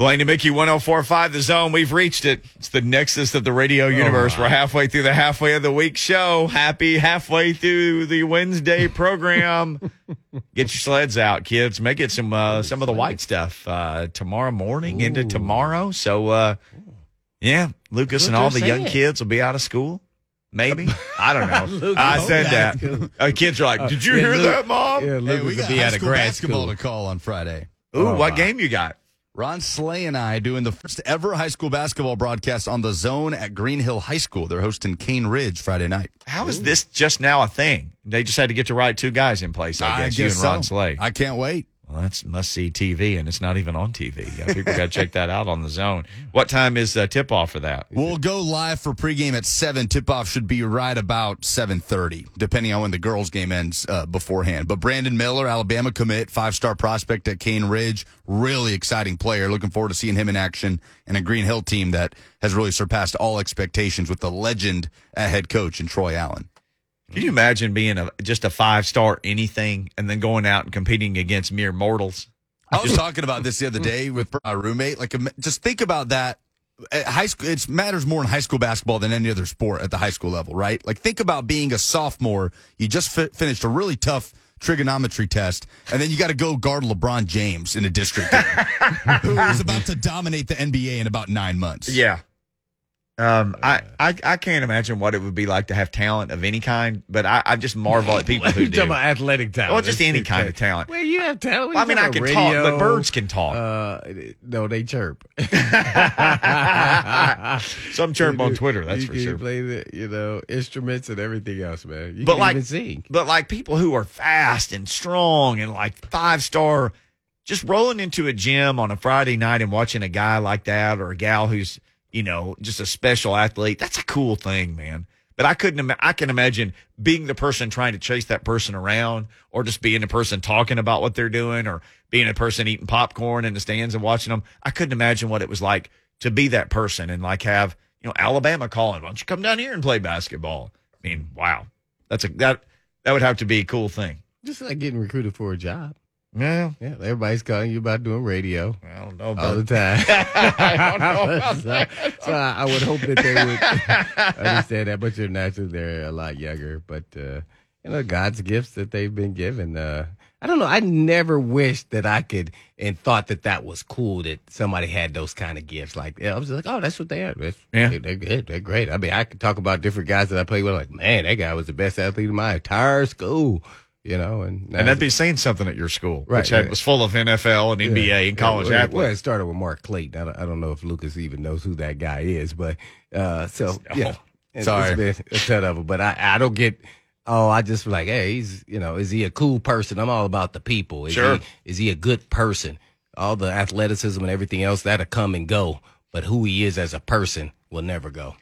Blaney Mickey 1045 The Zone. We've reached it. It's the nexus of the radio universe. We're halfway through the halfway of the week show. Happy halfway through the Wednesday program. Get your sleds out, kids. Make it some uh, some of the white stuff uh, tomorrow morning into tomorrow. So, uh, yeah, Lucas and all the young saying. kids will be out of school. Maybe I don't know. Lucas, I oh, said that. Uh, kids are like, "Did you yeah, hear Luke- that, mom?" Yeah, Hey, Lucas we will got be high out of school grad basketball school. to call on Friday. Ooh, Oh, what my. game you got? Ron Slay and I doing the first ever high school basketball broadcast on the zone at Green Hill High School. They're hosting Cane Ridge Friday night. How is this just now a thing? They just had to get the right two guys in place. I guess, you and Ron Slay. I can't wait. Well, that's must see TV, and it's not even on TV. Yeah, people got to check that out on the zone. What time is uh, tip off for that? We'll go live for pregame at seven. Tip off should be right about seven thirty, depending on when the girls' game ends uh, beforehand. But Brandon Miller, Alabama commit, five star prospect at Cane Ridge, really exciting player. Looking forward to seeing him in action and a Green Hill team that has really surpassed all expectations with the legend at head coach and Troy Allen. Can you imagine being a just a five star anything and then going out and competing against mere mortals? I was talking about this the other day with my roommate. Like, just think about that. At high school, it matters more in high school basketball than any other sport at the high school level, right? Like, think about being a sophomore. You just fi- finished a really tough trigonometry test, and then you got to go guard LeBron James in a district game, who is about to dominate the NBA in about nine months. Yeah. Um, I, I I can't imagine what it would be like to have talent of any kind, but I, I just marvel at people who you do. talking about athletic talent? Well, just any kind of talent. Well, you have talent. I mean, I can talk, but birds can talk. Uh, no, they chirp. Some chirp on Twitter, that's you for can sure. Play the, you know, instruments and everything else, man. You But can like- even sing. But like people who are fast and strong and like five star, just rolling into a gym on a Friday night and watching a guy like that or a gal who's, you know, just a special athlete, that's a cool thing, man. But I couldn't, ima- I can imagine being the person trying to chase that person around or just being the person talking about what they're doing or being a person eating popcorn in the stands and watching them. I couldn't imagine what it was like to be that person and like have, you know, Alabama calling, why don't you come down here and play basketball? I mean, wow. That's a, that, that would have to be a cool thing. Just like getting recruited for a job. Yeah. Yeah, everybody's calling you about doing radio I don't know all about the time. I don't know about so, so I, I would hope that they would understand that, but you're naturally they're a lot younger. But uh, you know, God's gifts that they've been given. Uh, I don't know. I never wished that I could and thought that that was cool that somebody had those kind of gifts. Like yeah, I was like, oh, that's what they are. That's, Yeah. they're good. They're great. I mean, I could talk about different guys that I played with. Like, man, that guy was the best athlete in my entire school. You know, and And that'd be saying something at your school, Right, which had, right. was full of NFL and NBA Yeah. and college well, athletes. Well, it started with Mark Clayton. I don't, I don't know if Lucas even knows who that guy is, but uh, so yeah, It's- Sorry. it's been a ton of them. But I, I don't get. Oh, I just like, hey, he's you know, is he a cool person? I'm all about the people. Is Sure. He, is he a good person? All the athleticism and everything else that'll come and go, but who he is as a person will never go.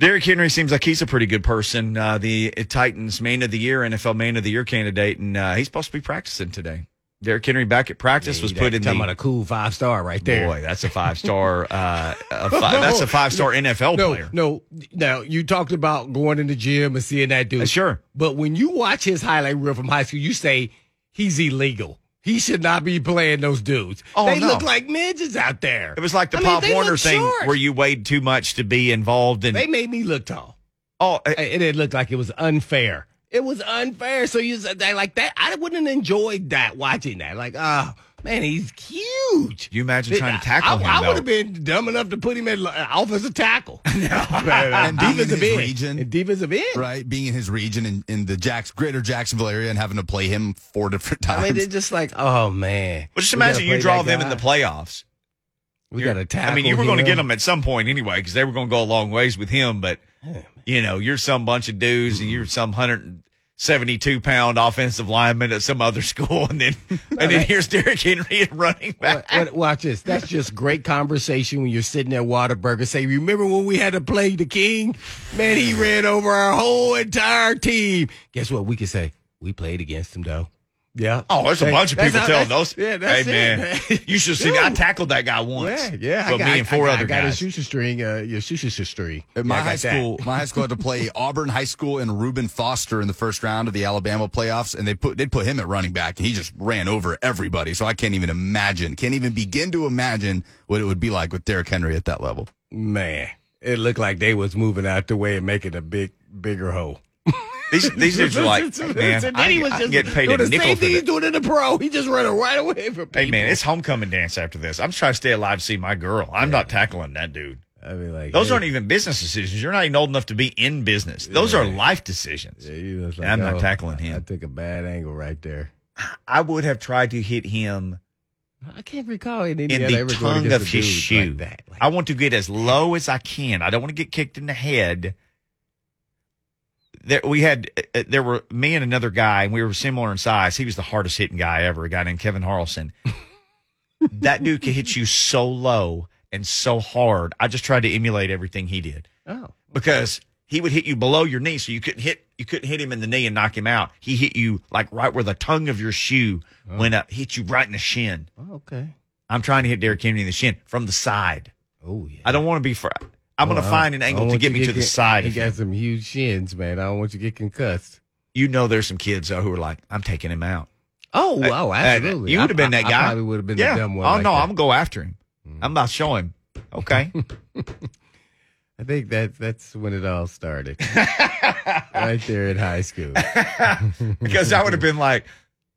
Derrick Henry seems like he's a pretty good person. Uh, the Titans Man of the Year, NFL Man of the Year candidate, and uh, he's supposed to be practicing today. Derrick Henry back at practice was put in talking the about a cool five star right there. boy. That's a five star. uh, a fi- that's a five star NFL no, player. no. Now you talked about going in the gym and seeing that dude. Sure. But when you watch his highlight reel from high school, you say he's illegal. He should not be playing those dudes. Oh, they no. look like midgets out there. It was like the I Pop they Warner thing short. where you weighed too much to be involved in. They made me look tall. oh, uh, And it looked like it was unfair. It was unfair. So you said that like that. I wouldn't have enjoyed that watching that. Like, oh man, he's huge. you imagine trying to tackle I, him I would have been dumb enough to put him at uh, offensive tackle. And being in defensive end. region. And defensive end. Right, being in his region in, in the Jacks, greater Jacksonville area and having to play him four different times. I mean, it's just like, oh man. Well, just imagine you draw them in the playoffs. We got to tackle. I mean, you were going to get them at some point anyway because they were going to go a long ways with him. But you know, you're some bunch of dudes and you're some hundred and seventy two pound offensive lineman at some other school, and then and then here's Derrick Henry running back. Wa- wa- Watch this. That's just great conversation when you're sitting at Whataburger. Say, remember when we had to play the King? Man, he ran over our whole entire team. Guess what? We could say we played against him though. Yeah. Oh, there's a Hey, bunch of people how- telling that's- those. Yeah, that's hey, it, man, you should see. I tackled that guy once. Yeah, yeah. But me and four I, other I got guys. a shooter string, uh, your shooter string. At my Yeah, I got high that. school, my high school had to play Auburn High School and Reuben Foster in the first round of the Alabama playoffs, and they put they put him at running back, and he just ran over everybody. So I can't even imagine, can't even begin to imagine what it would be like with Derrick Henry at that level. Man, it looked like they was moving out the way and making a big, bigger hole. These these dudes are like, man, then I, he was I just get paid doing a the nickel same for thing he's doing in the pro. He just ran right away from people. Hey, man, it's homecoming dance after this. I'm trying to stay alive to see my girl. I'm not tackling that dude. I mean, like Those hey, aren't even business decisions. You're not even old enough to be in business. Those are life decisions. Yeah, was like, I'm not oh, tackling I him. took a bad angle right there. I would have tried to hit him I can't recall in in Indiana the ever going tongue against of a his dude shoe. Like that. Like, I want to get as low as I can. I don't want to get kicked in the head. There, we had uh, there were me and another guy, and we were similar in size. He was the hardest hitting guy ever, a guy named Kevin Harrelson. that dude could hit you so low and so hard. I just tried to emulate everything he did oh, because he would hit you below your knee, so you couldn't hit you couldn't hit him in the knee and knock him out. He hit you like right where the tongue of your shoe went up, hit you right in the shin. oh, okay. I'm trying to hit Derrick Henry in the shin from the side. Oh yeah. I don't want to be. Fr- I'm going to find an angle to get me to the side. He Of him. got some huge shins, man. I don't want you to get concussed. You know, there's some kids though who are like, I'm taking him out. Oh, uh, absolutely. you would have been that I- I guy. probably would have been yeah. the dumb one. oh like no, that. I'm gonna go after him. I'm about to show him. Okay. I think that that's when it all started. right there in high school. because I would have been like,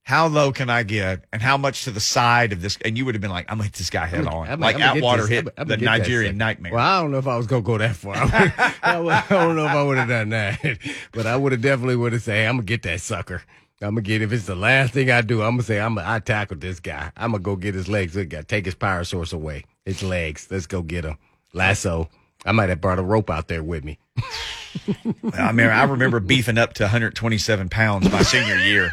how low can I get, and how much to the side of this? And you would have been like, I'm gonna hit this guy head on, I'm- like I'm Atwater hit I'm- I'm the gonna get that Nigerian nightmare. Well, I don't know if I was gonna go that far. I, I, don't know if I would have done that, but I would have definitely would have said, hey, "I'm gonna get that sucker. I'm gonna get. If it's the last thing I do, I'm gonna say, I'm. Gonna, I tackled this guy. I'm gonna go get his legs. Look, gotta take his power source away. His legs. Let's go get him. Lasso. I might have brought a rope out there with me. I mean, I remember beefing up to 127 pounds my senior year.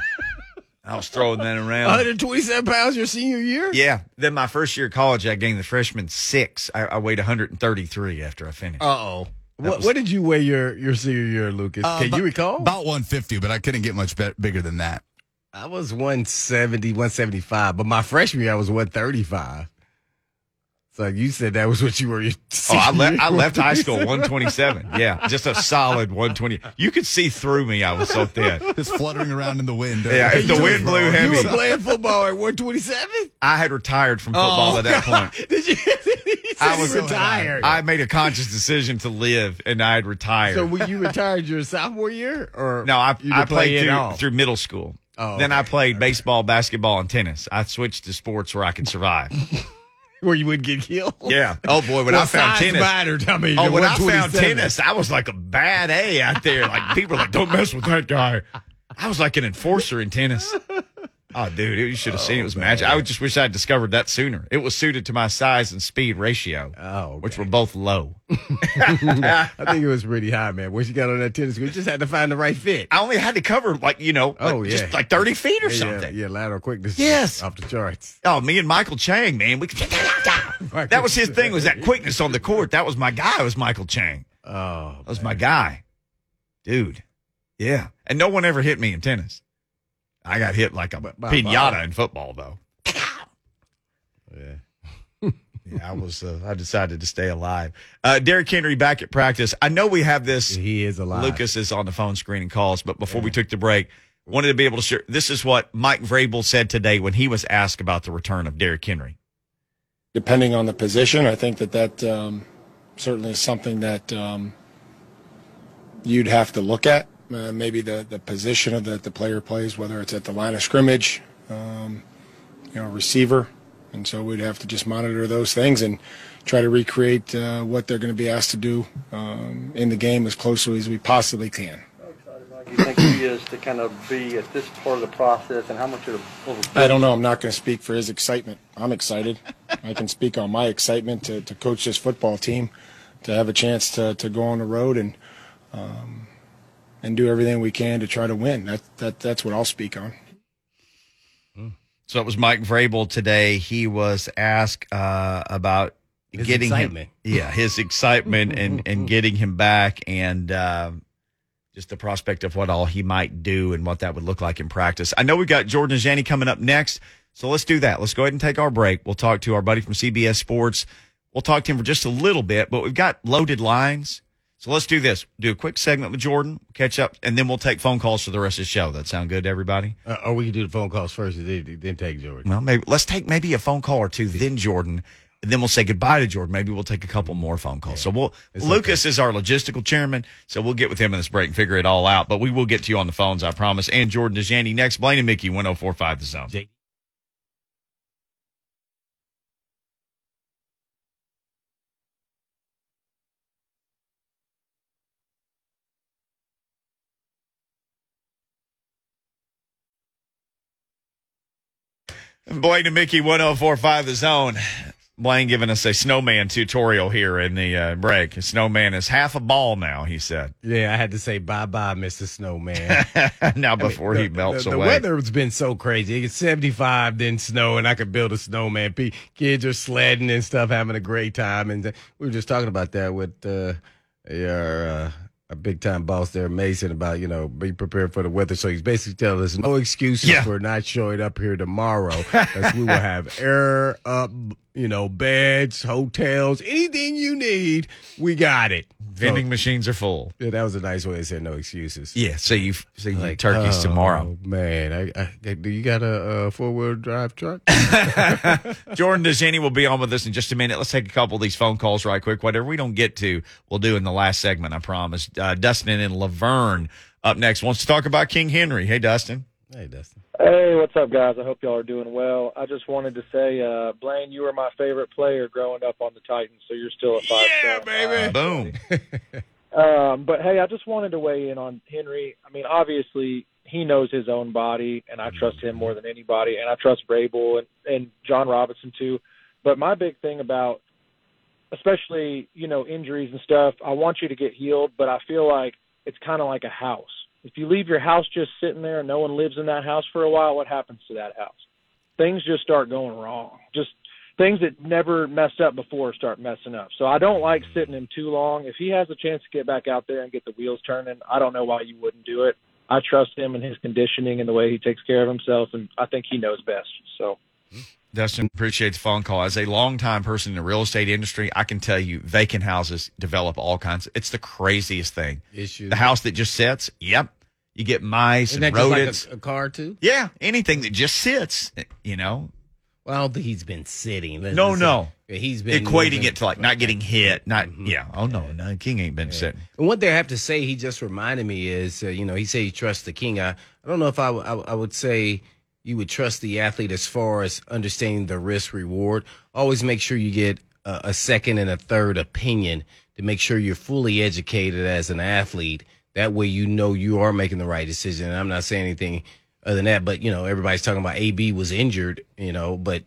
I was throwing that around. 127 pounds your senior year. Yeah. Then my first year of college, I gained the freshman six. I, I weighed 133 after I finished. Uh oh. What, was- what did you weigh your your senior year, Lucas? Uh, Can about- you recall? About 150, but I couldn't get much be- bigger than that. I was 170, 175, but my freshman year I was 135. So you said that was what you were. Your Oh, I left. I left high school 127. Yeah, just a solid 120. You could see through me. I was so thin. Just fluttering around in the wind. Yeah, if the wind blew You heavy, were playing football at 127? I had retired from football oh, at that point. Did you? I was retired. I made a conscious decision to live, and I had retired. so when you retired your sophomore year, or no, I, you I played at through, through middle school. Oh, Then I okay. played baseball, basketball, and tennis. I switched to sports where I could survive. Where you would get killed. Yeah. Oh boy, when Well, I found tennis. mattered. I mean, Oh, when I found tennis, I was like a bad A out there. Like people like, "Don't mess with that guy." I was like an enforcer in tennis. Oh, dude, you should have seen it. Was oh, magic. I just wish I had discovered that sooner. It was suited to my size and speed ratio, Oh, which were both low. I think it was pretty high, man. Once you got on that tennis court, you just had to find the right fit. I only had to cover like you know, Oh, like, yeah. just like thirty feet or Yeah, something. Yeah, lateral quickness. Yes. off the charts. Oh, me and Michael Chang, man, we could. that was his thing. Was that quickness on the court? That was my guy. Was Michael Chang? Oh, That was my guy, dude. Yeah, and no one ever hit me in tennis. I got hit like a But- but- pinata in football, though. yeah. Yeah, I was. Uh, I decided to stay alive. Uh, Derrick Henry back at practice. I know we have this. He is alive. Lucas is on the phone screening calls, but before we took the break, wanted to be able to share. This is what Mike Vrabel said today when he was asked about the return of Derrick Henry. depending on the position, I think that that um, certainly is something that um, you'd have to look at. Uh, maybe the, the position of that the player plays, whether it's at the line of scrimmage, um, you know, receiver, and so we'd have to just monitor those things and try to recreate uh, what they're going to be asked to do um, in the game as closely as we possibly can. you think he is to kind of be at this part of the process and how much of I don't know. I'm not going to speak for his excitement. I'm excited. I can speak on my excitement to, to coach this football team, to have a chance to, to go on the road and um, and do everything we can to try to win. That, that that's what I'll speak on. So it was Mike Vrabel today. He was asked uh, about His getting excitement. him, yeah, his excitement and and getting him back. And um just the prospect of what all he might do and what that would look like in practice. I know we've got Jordan Dajani coming up next, so let's do that. Let's go ahead and take our break. We'll talk to our buddy from CBS Sports. We'll talk to him for just a little bit, but we've got loaded lines. So let's do this. Do a quick segment with Jordan, catch up, and then we'll take phone calls for the rest of the show. That sound good to everybody? Uh, or we can do the phone calls first and then, then take Jordan. Well, maybe let's take maybe a phone call or two, then Jordan, and then we'll say goodbye to Jordan. Maybe we'll take a couple more phone calls. So we'll It's Lucas is our logistical chairman, so we'll get with him in this break and figure it all out. But we will get to you on the phones, I promise. And Jordan Dajani next. Blaine and Mickey, 1045 the zone. Jake. Blaine and Mickey, 1045 the zone. Blaine giving us a snowman tutorial here in the uh, break. A snowman is half a ball now, he said. Yeah, I had to say bye bye, Mr. Snowman. now before he melts the, the away. weather's been so crazy. It's 75, then snow, and I could build a snowman. P- Kids are sledding and stuff, having a great time. And th- we were just talking about that with uh, our, uh, our big time boss there, Mason, about, you know, be prepared for the weather. So he's basically telling us no excuses Yeah. for not showing up here tomorrow, as we will have air up, you know, beds, hotels, anything you need, we got it. Vending machines are full. Yeah, that was a nice way to say no excuses. Yeah, so you, see you Like, turkeys oh, tomorrow. Man, I, I, do you got a, a four wheel drive truck? Jordan Dajani will be on with us in just a minute. Let's take a couple of these phone calls right quick. Whatever we don't get to, we'll do in the last segment, I promise. Uh, Dustin in La Vergne up next wants to talk about King Henry. Hey, Dustin. Hey, Dustin. Hey, what's up, guys? I hope y'all are doing well. I just wanted to say, uh, Blaine, you were my favorite player growing up on the Titans, so you're still a five Yeah, star. baby. Boom. Um, but hey, I just wanted to weigh in on Henry. I mean, obviously he knows his own body, and I trust him more than anybody, and I trust Vrabel and, and Jon Robinson too. But my big thing about, especially you know injuries and stuff, I want you to get healed, but I feel like it's kind of like a house. If you leave your house just sitting there and no one lives in that house for a while, what happens to that house? Things just start going wrong. Just things that never messed up before start messing up. So I don't like sitting him too long. If he has a chance to get back out there and get the wheels turning, I don't know why you wouldn't do it. I trust him and his conditioning and the way he takes care of himself, and I think he knows best. So Dustin, appreciate the phone call. As a longtime person in the real estate industry, I can tell you vacant houses develop all kinds. it's the craziest thing. Issues. The house that just sits, yep. You get mice Isn't and rodents. like a, a car, too? yeah, anything that just sits, you know, Well, I don't think he's been sitting. Let's No, no. say He's been equating moving. it to like not getting hit. Not, Mm-hmm. yeah. Oh, no, no. King ain't been sitting. And one thing I have to say, he just reminded me is, uh, you know, he said he trusts the king. I, I don't know if I, w- I w- I would say you would trust the athlete as far as understanding the risk reward. Always make sure you get a, a second and a third opinion to make sure you're fully educated as an athlete. That way, you know you are making the right decision. And I'm not saying anything other than that, but you know, everybody's talking about AB was injured, you know, but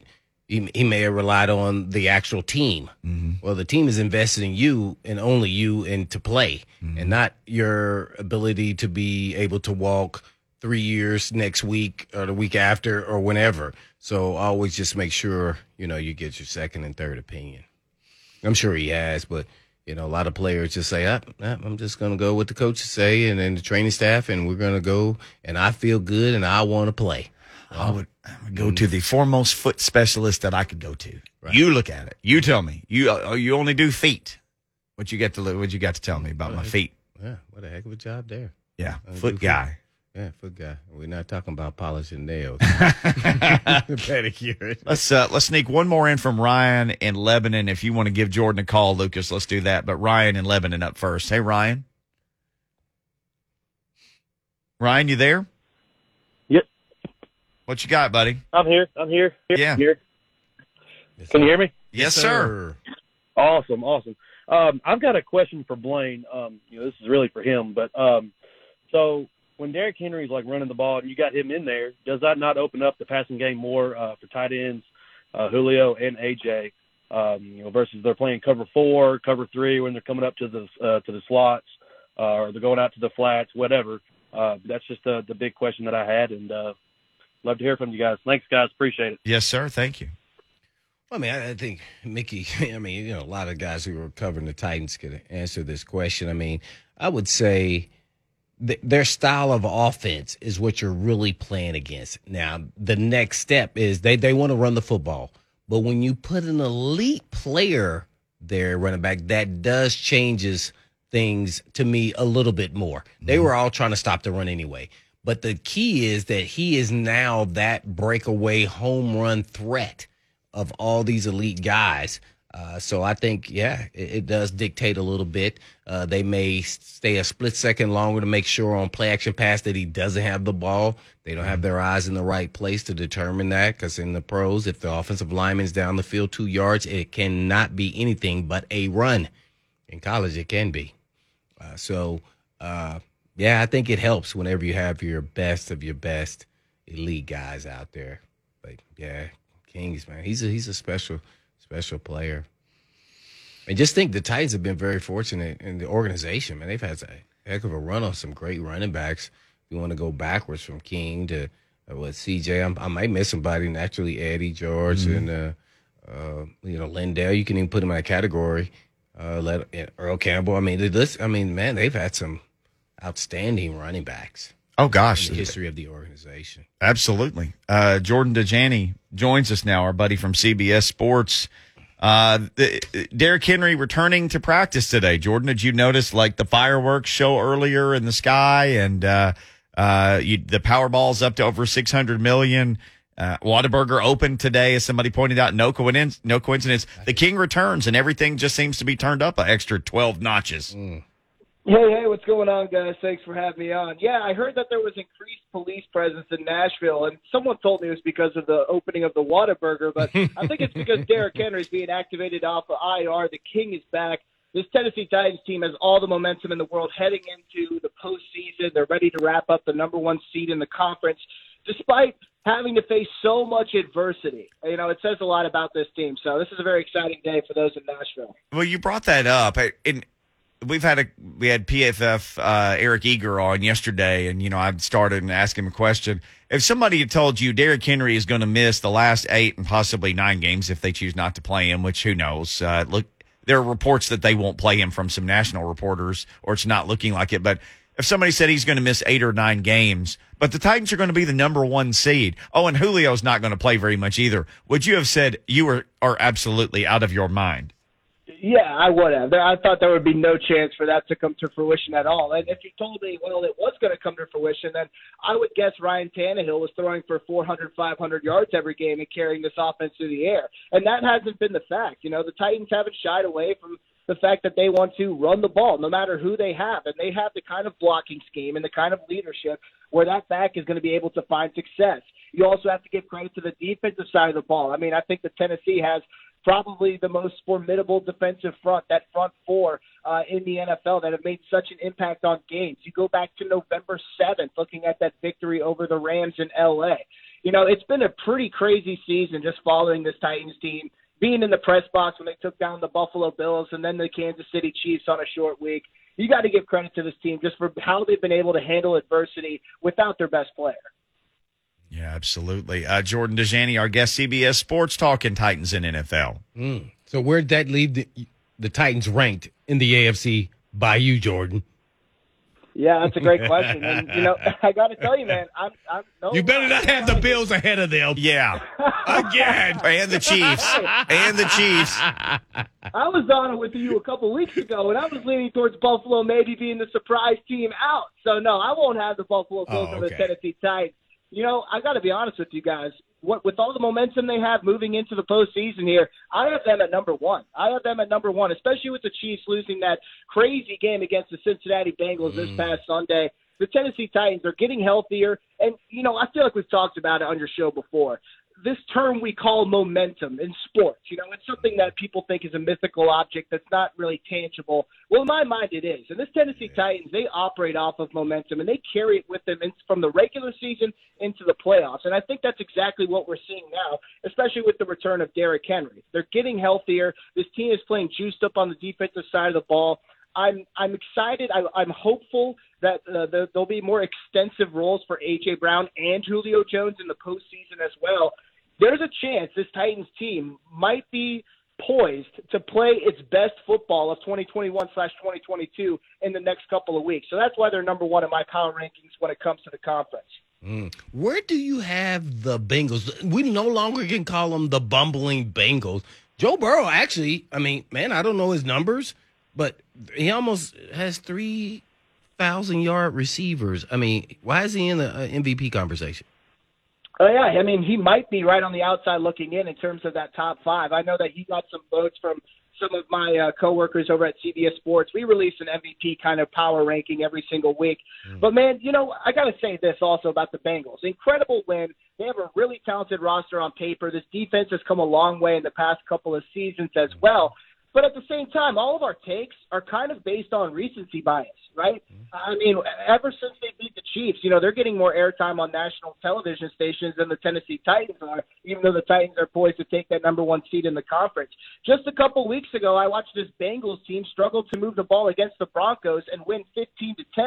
he, he may have relied on the actual team. Mm-hmm. Well, the team is invested in you and only you and to play, mm-hmm. and not your ability to be able to walk three years next week or the week after or whenever. So always just make sure you know you get your second and third opinion. I'm sure he has, but you know a lot of players just say, ah, ah, "I'm just going to go with the coaches say," and then the training staff, and we're going to go, and I feel good, and I want to play. I would, I would go to the foremost foot specialist that I could go to. You look at it. You tell me. You uh, you only do feet. What you got to what you got to tell me about my feet? Yeah, what a heck of a job there. Yeah, do foot feet. Guy. Yeah, foot guy. We're not talking about polishing nails. Pedicure. Let's uh, let's sneak one more in from Ryan in Lebanon. If you want to give Jordan a call, Lucas, let's do that. But Ryan in Lebanon up first. Hey, Ryan. Ryan, you there? Yep. What you got, buddy? I'm here. I'm here. here Yeah. Here. Can you hear me? Yes, sir. Awesome. Awesome. Um, I've got a question for Blaine. Um, you know, this is really for him, but um, so when Derrick Henry's like running the ball and you got him in there, does that not open up the passing game more uh, for tight ends, uh, Julio and AJ? Um, you know, versus they're playing cover four, cover three when they're coming up to the uh, to the slots, uh, or they're going out to the flats, whatever. Uh, that's just the the big question that I had, and uh, love to hear from you guys. Thanks, guys. Appreciate it. Yes, sir. Thank you. Well, I mean, I, I think Mickey. I mean, you know, a lot of guys who are covering the Titans could answer this question. I mean, I would say th- their style of offense is what you're really playing against. Now, the next step is they, they want to run the football. But when you put an elite player there, running back, that does changes things to me a little bit more. They mm-hmm. were all trying to stop the run anyway. But the key is that he is now that breakaway home run threat of all these elite guys. Uh, so I think, yeah, it, it does dictate a little bit. Uh, they may stay a split second longer to make sure on play action pass that he doesn't have the ball. They don't have their eyes in the right place to determine that because in the pros, if the offensive lineman's down the field two yards, it cannot be anything but a run. In college, it can be. Uh, so, uh, yeah, I think it helps whenever you have your best of your best elite guys out there. But yeah, Kings, man, he's a he's a special special player. And just think the Titans have been very fortunate in the organization, man. They've had a heck of a run on some great running backs. If you want to go backwards from King to uh, what CJ, I'm, I might miss somebody naturally. Eddie George and uh, uh, you know LenDale. You can even put him in that category. Uh, let Earl Campbell. I mean, this. I mean, man, they've had some outstanding running backs Oh gosh, the history of the organization. Absolutely. Uh, Jordan Dajani joins us now, our buddy from CBS Sports. Uh, the, Derrick Henry returning to practice today. Jordan, did you notice like the fireworks show earlier in the sky and, uh, uh, you, the Powerball's up to over 600 million. Uh, Whataburger opened today, as somebody pointed out. No coincidence. No coincidence. The King returns, and everything just seems to be turned up an extra twelve notches. Hey, hey, what's going on, guys? Thanks for having me on. Yeah, I heard that there was increased police presence in Nashville, and someone told me it was because of the opening of the Whataburger, but I think it's because Derrick Henry's being activated off of IR. The King is back. This Tennessee Titans team has all the momentum in the world heading into the postseason. They're ready to wrap up the number one seed in the conference, despite having to face so much adversity. You know, it says a lot about this team. So this is a very exciting day for those in Nashville. Well, you brought that up, and we've had a we had PFF uh, Eric Eager on yesterday, and you know I started and asked him a question. If somebody had told you Derrick Henry is going to miss the last eight and possibly nine games if they choose not to play him, which who knows? Uh, look, there are reports that they won't play him from some national reporters, or it's not looking like it. But if somebody said he's going to miss eight or nine games, but the Titans are going to be the number one seed, oh, and Julio's not going to play very much either, would you have said you were are absolutely out of your mind? Yeah, I would have. I thought there would be no chance for that to come to fruition at all. And if you told me, well, it was going to come to fruition, then I would guess Ryan Tannehill was throwing for 400, 500 yards every game and carrying this offense through the air. And that hasn't been the fact. You know, the Titans haven't shied away from the fact that they want to run the ball no matter who they have. And they have the kind of blocking scheme and the kind of leadership where that back is going to be able to find success. You also have to give credit to the defensive side of the ball. I mean, I think that Tennessee has probably the most formidable defensive front, that front four uh, in the NFL that have made such an impact on games. You go back to November 7th, looking at that victory over the Rams in LA. You know, it's been a pretty crazy season just following this Titans team, being in the press box when they took down the Buffalo Bills and then the Kansas City Chiefs on a short week. You got to give credit to this team just for how they've been able to handle adversity without their best player. Yeah, absolutely. Uh, Jordan Dajani, our guest, CBS Sports, talking Titans in NFL. Mm. So where'd that leave the, the Titans ranked in the AFC by you, Jordan? Yeah, that's a great question. And you know, I got to tell you, man, I'm, I'm no. You better not have the Bills ahead of them. Yeah, Again. and the Chiefs, and the Chiefs. I was on it with you a couple weeks ago, and I was leaning towards Buffalo maybe being the surprise team out. So no, I won't have the Buffalo Bills Oh, or the. Tennessee Titans. You know, I got to be honest with you guys. What with all the momentum they have moving into the postseason here, I have them at number one. I have them at number one, especially with the Chiefs losing that crazy game against the Cincinnati Bengals this mm. past Sunday. The Tennessee Titans are getting healthier, and you know, I feel like we've talked about it on your show before this term we call momentum in sports. You know, it's something that people think is a mythical object that's not really tangible. Well, in my mind, it is. And this Tennessee Titans, they operate off of momentum and they carry it with them in, from the regular season into the playoffs. And I think that's exactly what we're seeing now, especially with the return of Derrick Henry. They're getting healthier. This team is playing juiced up on the defensive side of the ball. I'm I'm excited. I, I'm hopeful that uh, the, there'll be more extensive roles for AJ Brown and Julio Jones in the postseason as well. There's a chance this Titans team might be poised to play its best football of 2021 slash 2022 in the next couple of weeks. So that's why they're number one in my power rankings when it comes to the conference. Mm. Where do you have the Bengals? We no longer can call them the bumbling Bengals. Joe Burrow, actually, I mean, man, I don't know his numbers, but he almost has 3,000 yard receivers. I mean, why is he in the uh, MVP conversation? Oh yeah, I mean he might be right on the outside looking in in terms of that top five. I know that he got some votes from some of my uh, coworkers over at CBS Sports. We release an MVP kind of power ranking every single week. Mm. But man, you know I got to say this also about the Bengals. Incredible win. They have a really talented roster on paper. This defense has come a long way in the past couple of seasons as well. But at the same time, all of our takes are kind of based on recency bias, right? I mean, ever since they beat the Chiefs, you know, they're getting more airtime on national television stations than the Tennessee Titans are, even though the Titans are poised to take that number one seed in the conference. Just a couple weeks ago, I watched this Bengals team struggle to move the ball against the Broncos and win 15 to 10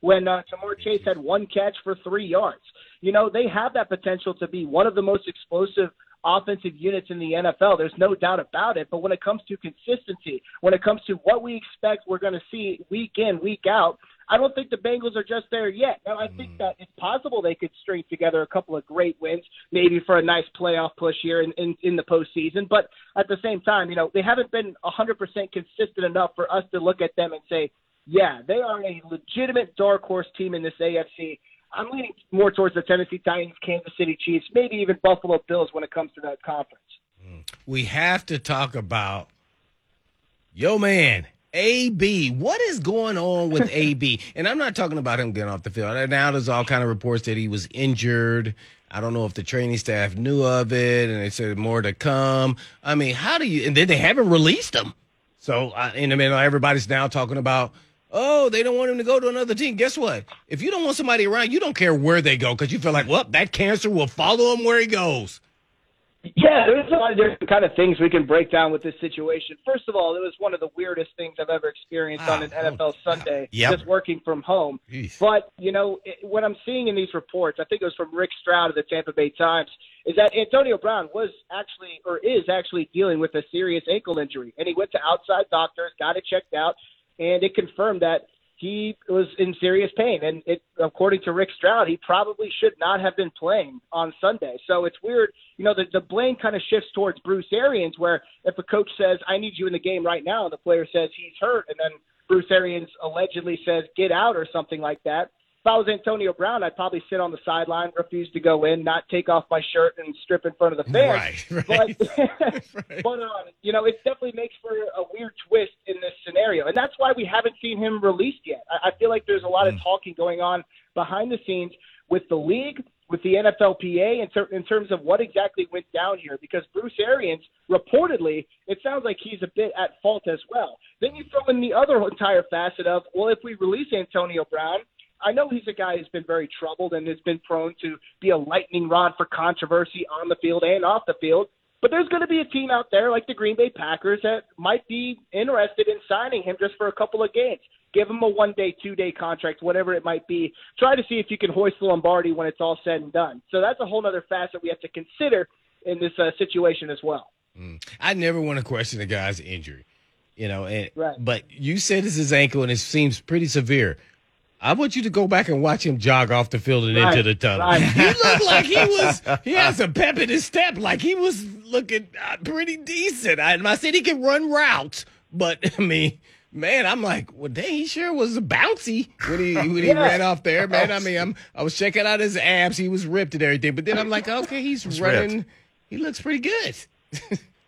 when uh, Ja'Marr Chase had one catch for three yards. You know, they have that potential to be one of the most explosive offensive units in the NFL. There's no doubt about it. But when it comes to consistency, when it comes to what we expect we're going to see week in, week out, I don't think the Bengals are just there yet. Now, I think mm. that it's possible they could string together a couple of great wins, maybe for a nice playoff push here in, in, in the postseason. But at the same time, you know, they haven't been 100% consistent enough for us to look at them and say, yeah, they are a legitimate dark horse team in this AFC. I'm leaning more towards the Tennessee Titans, Kansas City Chiefs, maybe even Buffalo Bills when it comes to that conference. Mm. We have to talk about yo man, AB. What is going on with AB? And I'm not talking about him getting off the field. Now there's all kind of reports that he was injured. I don't know if the training staff knew of it, and they said more to come. I mean, how do you? And then they haven't released him. So, in the middle, everybody's now talking about Oh, they don't want him to go to another team. Guess what? If you don't want somebody around, you don't care where they go because you feel like, well, that cancer will follow him where he goes. Yeah, there's a lot of different kind of things we can break down with this situation. First of all, it was one of the weirdest things I've ever experienced on ah, an NFL oh, Sunday, Yep. just working from home. Jeez. But you know, it, what I'm seeing in these reports, I think it was from Rick Stroud of the Tampa Bay Times, is that Antonio Brown was actually or is actually dealing with a serious ankle injury, and he went to outside doctors, got it checked out, and it confirmed that he was in serious pain. And it, according to Rick Stroud, he probably should not have been playing on Sunday. So it's weird, you know, the, the blame kind of shifts towards Bruce Arians, where if a coach says, I need you in the game right now, and the player says he's hurt, and then Bruce Arians allegedly says, get out or something like that, if I was Antonio Brown, I'd probably sit on the sideline, refuse to go in, not take off my shirt and strip in front of the fans. Right, right. But, right. but uh, you know, it definitely makes for a weird twist in this scenario, and that's why we haven't seen him released yet. I, I feel like there's a lot Mm. of talking going on behind the scenes with the league, with the NFLPA, in, ter- in terms of what exactly went down here. Because Bruce Arians, reportedly, it sounds like he's a bit at fault as well. Then you throw in the other entire facet of, well, if we release Antonio Brown, I know he's a guy who's been very troubled and has been prone to be a lightning rod for controversy on the field and off the field. But there's going to be a team out there like the Green Bay Packers that might be interested in signing him just for a couple of games. Give him a one day, two day contract, whatever it might be. Try to see if you can hoist the Lombardi when it's all said and done. So that's a whole other facet we have to consider in this uh, situation as well. I never want to question a guy's injury, you know. And Right. but you said it's his ankle, and it seems pretty severe. I want you to go back and watch him jog off the field and Right, into the tunnel. right. He looked like he was. He has some pep in his step, like he was looking uh, pretty decent. I, I said he could run routes, but I mean. Man, I'm like, well, dang, he sure was bouncy when he when he Yeah. ran off there, man. I mean, I'm I was checking out his abs; he was ripped and everything. But then I'm like, okay, he's running. ripped. He looks pretty good.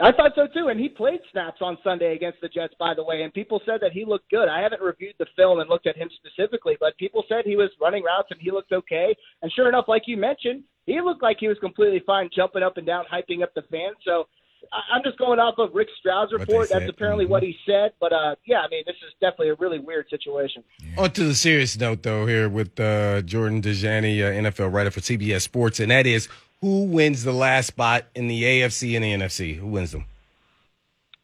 I thought so too, and he played snaps on Sunday against the Jets, by the way. And people said that he looked good. I haven't reviewed the film and looked at him specifically, but people said he was running routes and he looked okay. And sure enough, like you mentioned, he looked like he was completely fine, jumping up and down, hyping up the fans. So I'm just going off of Rick Stroud's report. That's apparently what he said. But uh, yeah, I mean, this is definitely a really weird situation. On to the serious note, though, here with uh, Jordan Dajani, uh, NFL writer for CBS Sports, and that is who wins the last spot in the AFC and the NFC? Who wins them?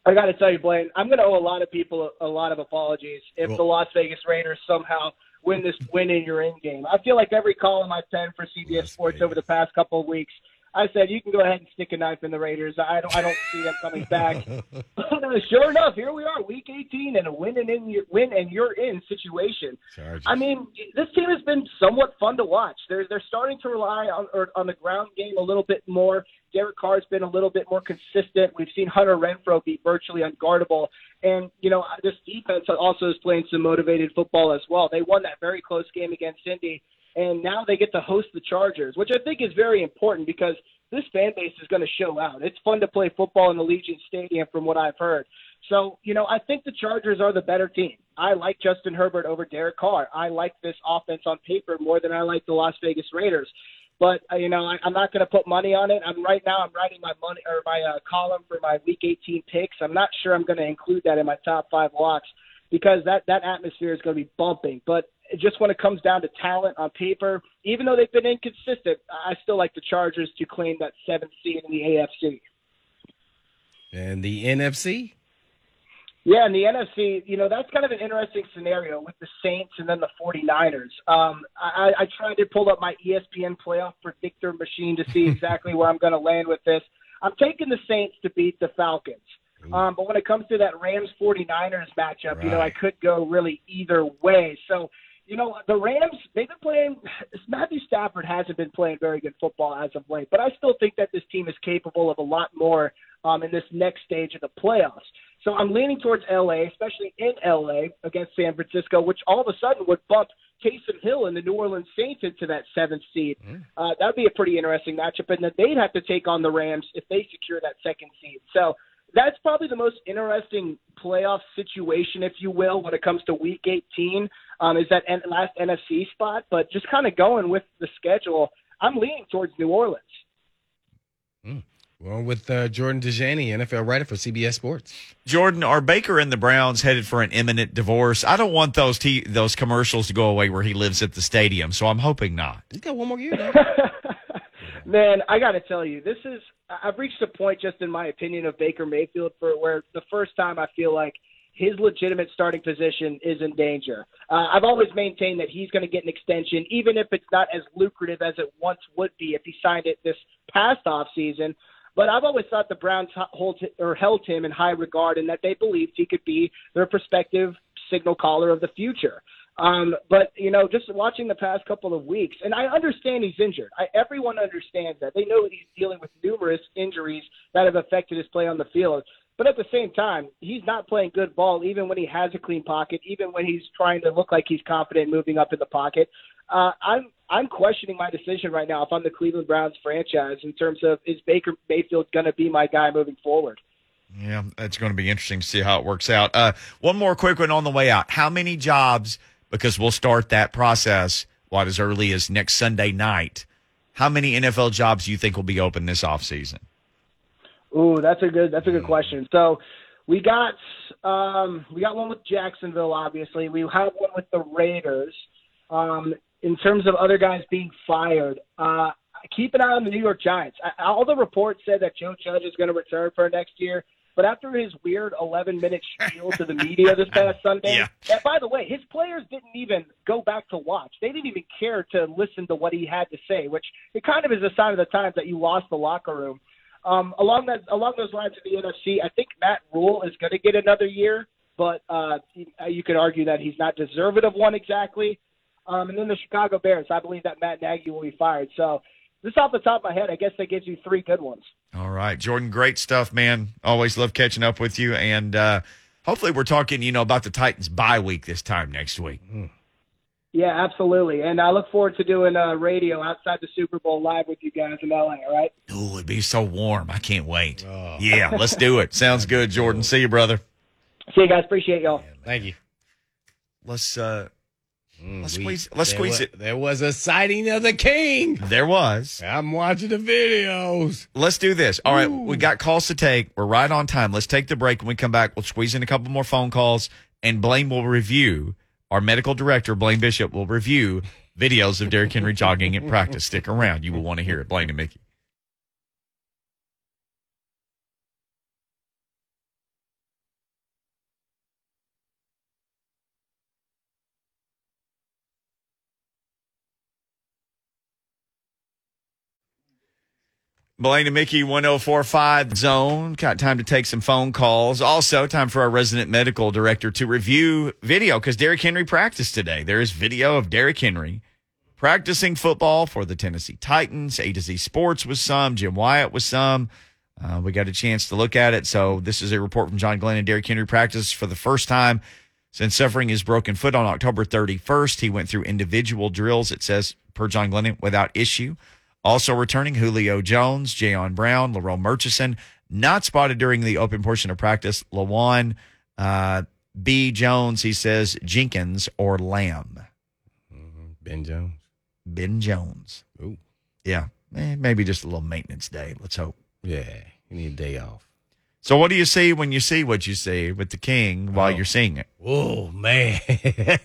I got to tell you, Blaine, I'm going to owe a lot of people a, lot of apologies if Well- the Las Vegas Raiders somehow win this win in your in game. I feel like every column I've penned for CBS Sports over the past couple of weeks, I said you can go ahead and stick a knife in the Raiders. I don't I don't see them coming back. sure enough, here we are, week 18, and a win and in your win and you're in situation. Chargers. I mean, this team has been somewhat fun to watch. They're they're starting to rely on or, on the ground game a little bit more. Derek Carr's been a little bit more consistent. We've seen Hunter Renfrow be virtually unguardable, and you know this defense also is playing some motivated football as well. They won that very close game against Indy, and now they get to host the Chargers, which I think is very important because this fan base is going to show out. It's fun to play football in the Allegiant Stadium, from what I've heard. So, you know, I think the Chargers are the better team. I like Justin Herbert over Derek Carr. I like this offense on paper more than I like the Las Vegas Raiders. But uh, you know, I, I'm not going to put money on it. I'm right now. I'm writing my money or my uh, column for my Week 18 picks. I'm not sure I'm going to include that in my top five locks because that that atmosphere is going to be bumping. But just when it comes down to talent on paper, even though they've been inconsistent, I still like the Chargers to claim that seventh seed in the AFC. And the NFC? Yeah, in the NFC, you know, that's kind of an interesting scenario with the Saints and then the 49ers. Um, I, I tried to pull up my ESPN playoff predictor machine to see exactly where I'm going to land with this. I'm taking the Saints to beat the Falcons. Um, but when it comes to that Rams 49ers matchup, you know, I could go really either way. So, you know, the Rams, they've been playing, Matthew Stafford hasn't been playing very good football as of late, but I still think that this team is capable of a lot more um, in this next stage of the playoffs. So I'm leaning towards LA, especially in LA against San Francisco, which all of a sudden would bump Taysom Hill and the New Orleans Saints into that seventh seed. Uh, that'd be a pretty interesting matchup, and then they'd have to take on the Rams if they secure that second seed. So that's probably the most interesting playoff situation, if you will, when it comes to Week 18. Um, is that N- last NFC spot? But just kind of going with the schedule, I'm leaning towards New Orleans. Well, with uh, Jordan Dajani, NFL writer for CBS Sports. Jordan, are Baker and the Browns headed for an imminent divorce? I don't want those t- those commercials to go away where he lives at the stadium, so I'm hoping not. He's got one more year, though. Man, I got to tell you, this is I've reached a point, just in my opinion, of Baker Mayfield for where the first time I feel like his legitimate starting position is in danger. Uh, I've always maintained that he's going to get an extension, even if it's not as lucrative as it once would be if he signed it this past off season. But I've always thought the Browns hold or held him in high regard, and that they believed he could be their prospective signal caller of the future. Um, but you know, just watching the past couple of weeks, and I understand he's injured. I, everyone understands that. They know he's dealing with numerous injuries that have affected his play on the field. But at the same time, he's not playing good ball, even when he has a clean pocket, even when he's trying to look like he's confident moving up in the pocket. Uh, I'm I'm questioning my decision right now if I'm the Cleveland Browns franchise in terms of is Baker Mayfield going to be my guy moving forward. Yeah, it's going to be interesting to see how it works out. Uh, one more quick one on the way out. How many jobs, because we'll start that process what as early as next Sunday night, how many NFL jobs do you think will be open this offseason? Ooh, that's a good that's a good question. So we got um, we got one with Jacksonville, obviously. We have one with the Raiders. Um, in terms of other guys being fired, uh, keep an eye on the New York Giants. I, all the reports said that Joe Judge is going to return for next year. But after his weird 11 minute spiel to the media this past Sunday, Yeah. and by the way, his players didn't even go back to watch. They didn't even care to listen to what he had to say, which it kind of is a sign of the times that you lost the locker room. Um, along that along those lines of the NFC, I think Matt Rhule is going to get another year, but uh, you could argue that he's not deserving of one exactly. Um, and then the Chicago Bears, I believe that Matt Nagy will be fired. So, just off the top of my head, I guess that gives you three good ones. All right, Jordan, great stuff, man. Always love catching up with you, and uh, hopefully we're talking, you know, about the Titans bye week this time next week. Yeah, absolutely. And I look forward to doing uh, radio outside the Super Bowl live with you guys in LA. All right. Oh, it'd be so warm. I can't wait. Oh. Yeah, let's do it. Sounds good, Jordan. See you, brother. See you guys. Appreciate y'all. Thank you. Let's uh Mm, Let's we- squeeze- let's squeeze wa- it. There was a sighting of the king. there was. I'm watching the videos. Let's do this. All right, we got calls to take. We're right on time. Let's take the break. When we come back, we'll squeeze in a couple more phone calls, and Blaine will review. Our medical director, Blaine Bishop, will review videos of Derrick Henry jogging at practice. Stick around. You will want to hear it. Blaine and Mickey. Blaine and Mickey 1045 zone. Got time to take some phone calls. Also, time for our resident medical director to review video because Derrick Henry practiced today. There is video of Derrick Henry practicing football for the Tennessee Titans. A to Z Sports was some, Jim Wyatt was some. Uh, we got a chance to look at it. So, this is a report from John Glennon Derrick Henry practiced for the first time since suffering his broken foot on October 31st. He went through individual drills, it says, per John Glennon, without issue. Also returning Julio Jones, Jayon Brown, Larome Murchison, not spotted during the open portion of practice. Lawan uh, B. Jones, he says Jenkins or Lamb. Ben Jones. Ben Jones. Ooh. Yeah, eh, maybe just a little maintenance day. Let's hope. Yeah, you need a day off. So, what do you see when you see what you see with the king while Oh. you're seeing it? Oh man,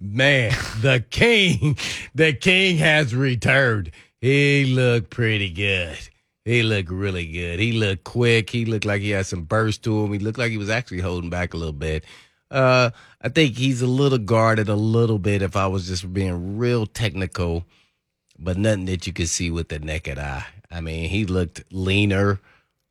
man, the king, the king has returned. He looked pretty good. He looked really good. He looked quick. He looked like he had some burst to him. He looked like he was actually holding back a little bit. Uh, I think he's a little guarded a little bit. If I was just being real technical, but nothing that you could see with the naked eye. I mean, he looked leaner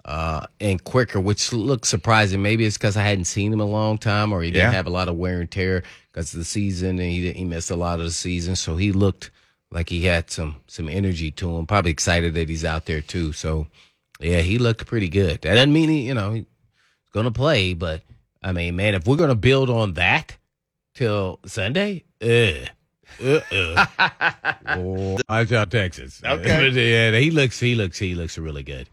uh, and quicker, which looked surprising. Maybe it's because I hadn't seen him a long time, or he didn't Yeah. have a lot of wear and tear because of the season, and he he missed a lot of the season. So he looked like he had some some energy to him. Probably excited that he's out there too. So yeah, he looked pretty good. That doesn't mean he, you know, he's gonna play, but I mean, man, if we're gonna build on that till Sunday, uh, uh, uh. oh, watch out, Texas. Okay. yeah, he looks, he looks, he looks really good.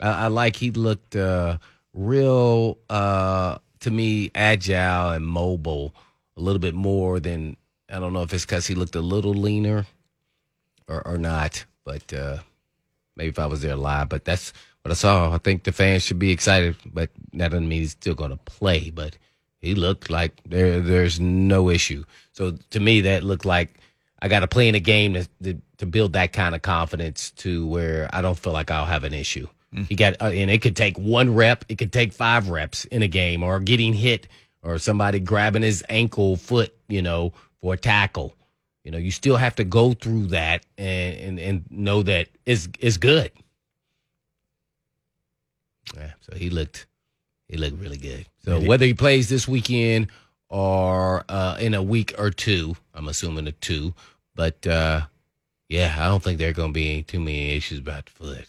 I, I like he looked uh, real uh, to me agile and mobile a little bit more than I don't know if it's because he looked a little leaner or, or not, but uh, maybe if I was there live. But that's what I saw. I think the fans should be excited, but that doesn't mean he's still going to play. But he looked like there there's no issue. So to me, that looked like I got to play in a game to, to to build that kind of confidence to where I don't feel like I'll have an issue. He got, uh, and it could take one rep, it could take five reps in a game, or getting hit, or somebody grabbing his ankle, foot, you know, for a tackle. You know, you still have to go through that and and, and know that it's it's good. Yeah, so he looked he looked really good. So whether he plays this weekend or uh, in a week or two, I'm assuming a two, but uh, yeah, I don't think there are going to be too many issues about the foot.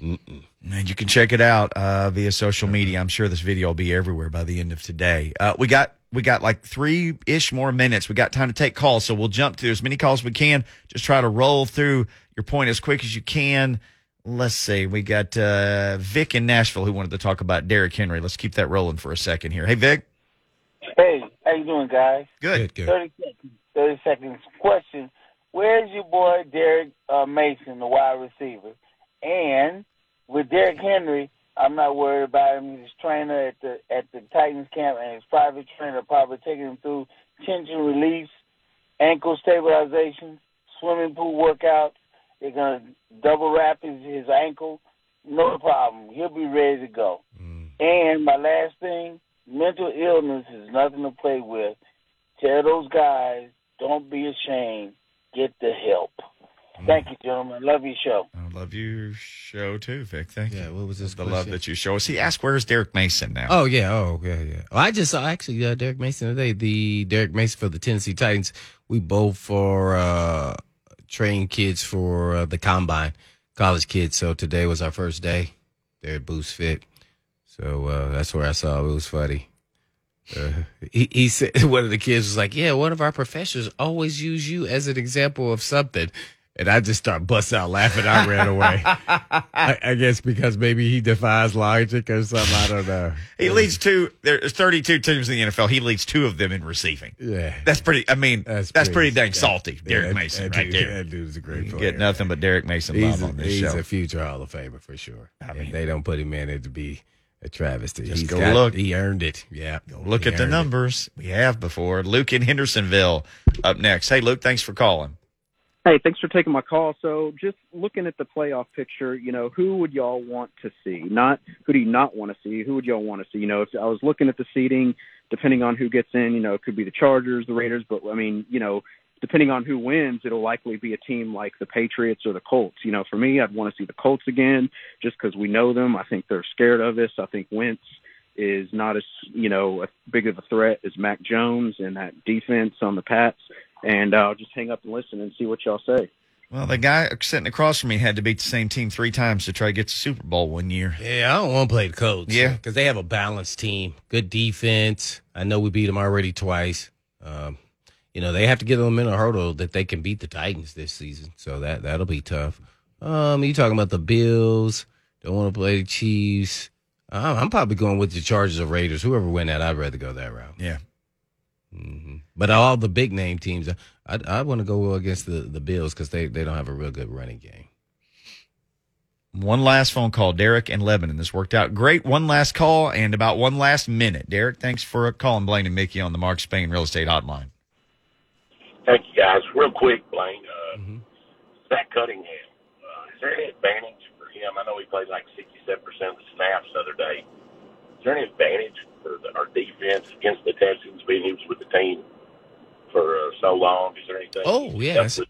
Mm-mm. And you can check it out uh, via social media. I'm sure this video will be everywhere by the end of today. Uh, we got we got like three ish more minutes. We got time to take calls, so we'll jump through as many calls as we can. Just try to roll through your point as quick as you can. Let's see. We got uh, Vic in Nashville who wanted to talk about Derrick Henry. Let's keep that rolling for a second here. Hey, Vic. Hey, how you doing, guys? Good. Good, good. 30 seconds. 30 seconds. Question. Where's your boy Derrick uh, Mason, the wide receiver? And with Derrick Henry, I'm not worried about him. His trainer at the at the Titans camp and his private trainer probably taking him through tension release, ankle stabilization, swimming pool workouts. They're gonna double wrap his, his ankle. No problem. He'll be ready to go. Mm. And my last thing, mental illness is nothing to play with. Tell those guys, don't be ashamed. Get the help. Thank you, gentlemen. Love your show. I love your show too, Vic. Thank Yeah, you. what was this The love that you show us. He asked, "Where's Derrick Mason now?" Oh yeah, oh yeah, yeah. Well, I just saw actually uh, Derrick Mason today. The Derrick Mason for the Tennessee Titans. We both are uh, trained kids for uh, the combine, college kids. So today was our first day. They're at Boost Fit, so uh, that's where I saw it. It was funny. Uh, he, he said one of the kids was like, "Yeah, one of our professors always use you as an example of something." And I just start busting out laughing. I ran away. I, I guess because maybe he defies logic or something. I don't know. He leads two. There's 32 teams in the NFL. He leads two of them in receiving. Yeah. That's pretty. I mean, that's, that's pretty, dang salty, Yeah, Derrick that- Mason, that right dude- there. That dude's a great You player. get nothing but Derrick Mason He's, love a, on this he's show. He's a future Hall of Famer for sure. I And mean- they don't put him in it to be a travesty. Just He's go got- look. He earned it. Yeah. Go Look at the earned it. numbers. We have before. Luke in Hendersonville up next. Hey, Luke, thanks for calling. Hey, thanks for taking my call. So, just looking at the playoff picture, you know, who would y'all want to see? Not who do you not want to see? Who would y'all want to see? You know, if I was looking at the seating, depending on who gets in, you know, it could be the Chargers, the Raiders, but I mean, you know, depending on who wins, it'll likely be a team like the Patriots or the Colts. You know, for me, I'd want to see the Colts again just because we know them. I think they're scared of us. I think Wentz is not as you know a big of a threat as Mac Jones and that defense on the Pats. And uh, I'll just hang up and listen and see what y'all say. Well, the guy sitting across from me had to beat the same team three times to try to get to Super Bowl one year. Yeah, I don't want to play the Colts. Yeah. because they have a balanced team, good defense. I know we beat them already twice. Um, you know they have to get them in a hurdle that they can beat the Titans this season, so that that'll be tough. Um, you talking about the Bills? Don't want to play the Chiefs. I'm, I'm probably going with the Chargers or Raiders. Whoever win that, I'd rather go that route. Yeah. Hmm But all the big name teams, I I want to go against the the Bills because they they don't have a real good running game. One last phone call, Derek and Lebanon. This worked out great. One last call and about one last minute. Derek, thanks for calling Blaine and Mickey on the Mark Spain Real Estate Hotline. Thank you, guys. Real quick, Blaine. Uh, Zach Cunningham, uh, is there any advantage for him? I know he played like 67% of the snaps the other day. Is there any advantage for the, our defense against the Texans being he was with the team for uh, so long? Is there anything? Oh, yes.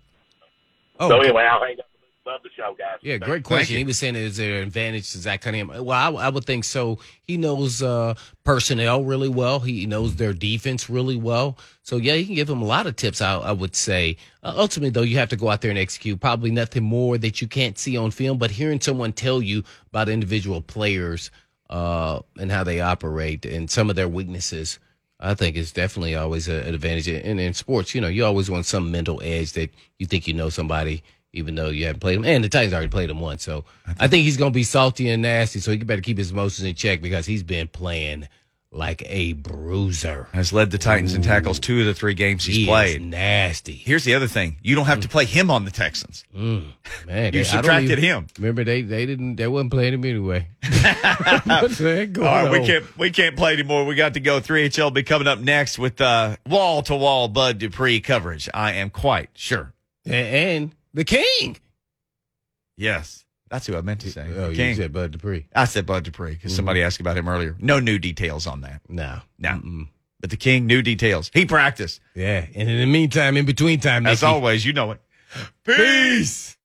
Oh, so anyway, I'll hang up. Love the show, guys. Yeah, great question. He was saying, is there an advantage to Zach Cunningham? Well, I, I would think so. He knows uh, personnel really well. He knows their defense really well. So, yeah, he can give him a lot of tips, I, I would say. Uh, ultimately, though, you have to go out there and execute. Probably nothing more that you can't see on film, but hearing someone tell you about individual players uh, and how they operate and some of their weaknesses, I think is definitely always a, an advantage. And in sports, you know, you always want some mental edge that you think you know somebody, even though you haven't played them. And the Titans already played him once. So I think he's going to be salty and nasty. So he better keep his emotions in check because he's been playing like a bruiser. Has led the Titans in tackles two of the three games he's He played. nasty. Here's the other thing: you don't have to play him on the Texans. Mm, man, You they- subtracted even- him. Remember, they they didn't they wasn't playing him anyway. All right, we can't we can't play anymore. We got to go. 3HL will be coming up next with wall to wall Bud Dupree coverage. I am quite sure. And the King. Yes, that's who I meant to say. Oh, you said Bud Dupree. I said Bud Dupree because mm-hmm. somebody asked about him earlier. No new details on that. No, no. But the King, new details. He practiced. Yeah, and in the meantime, in between time, As always, you know it. Peace.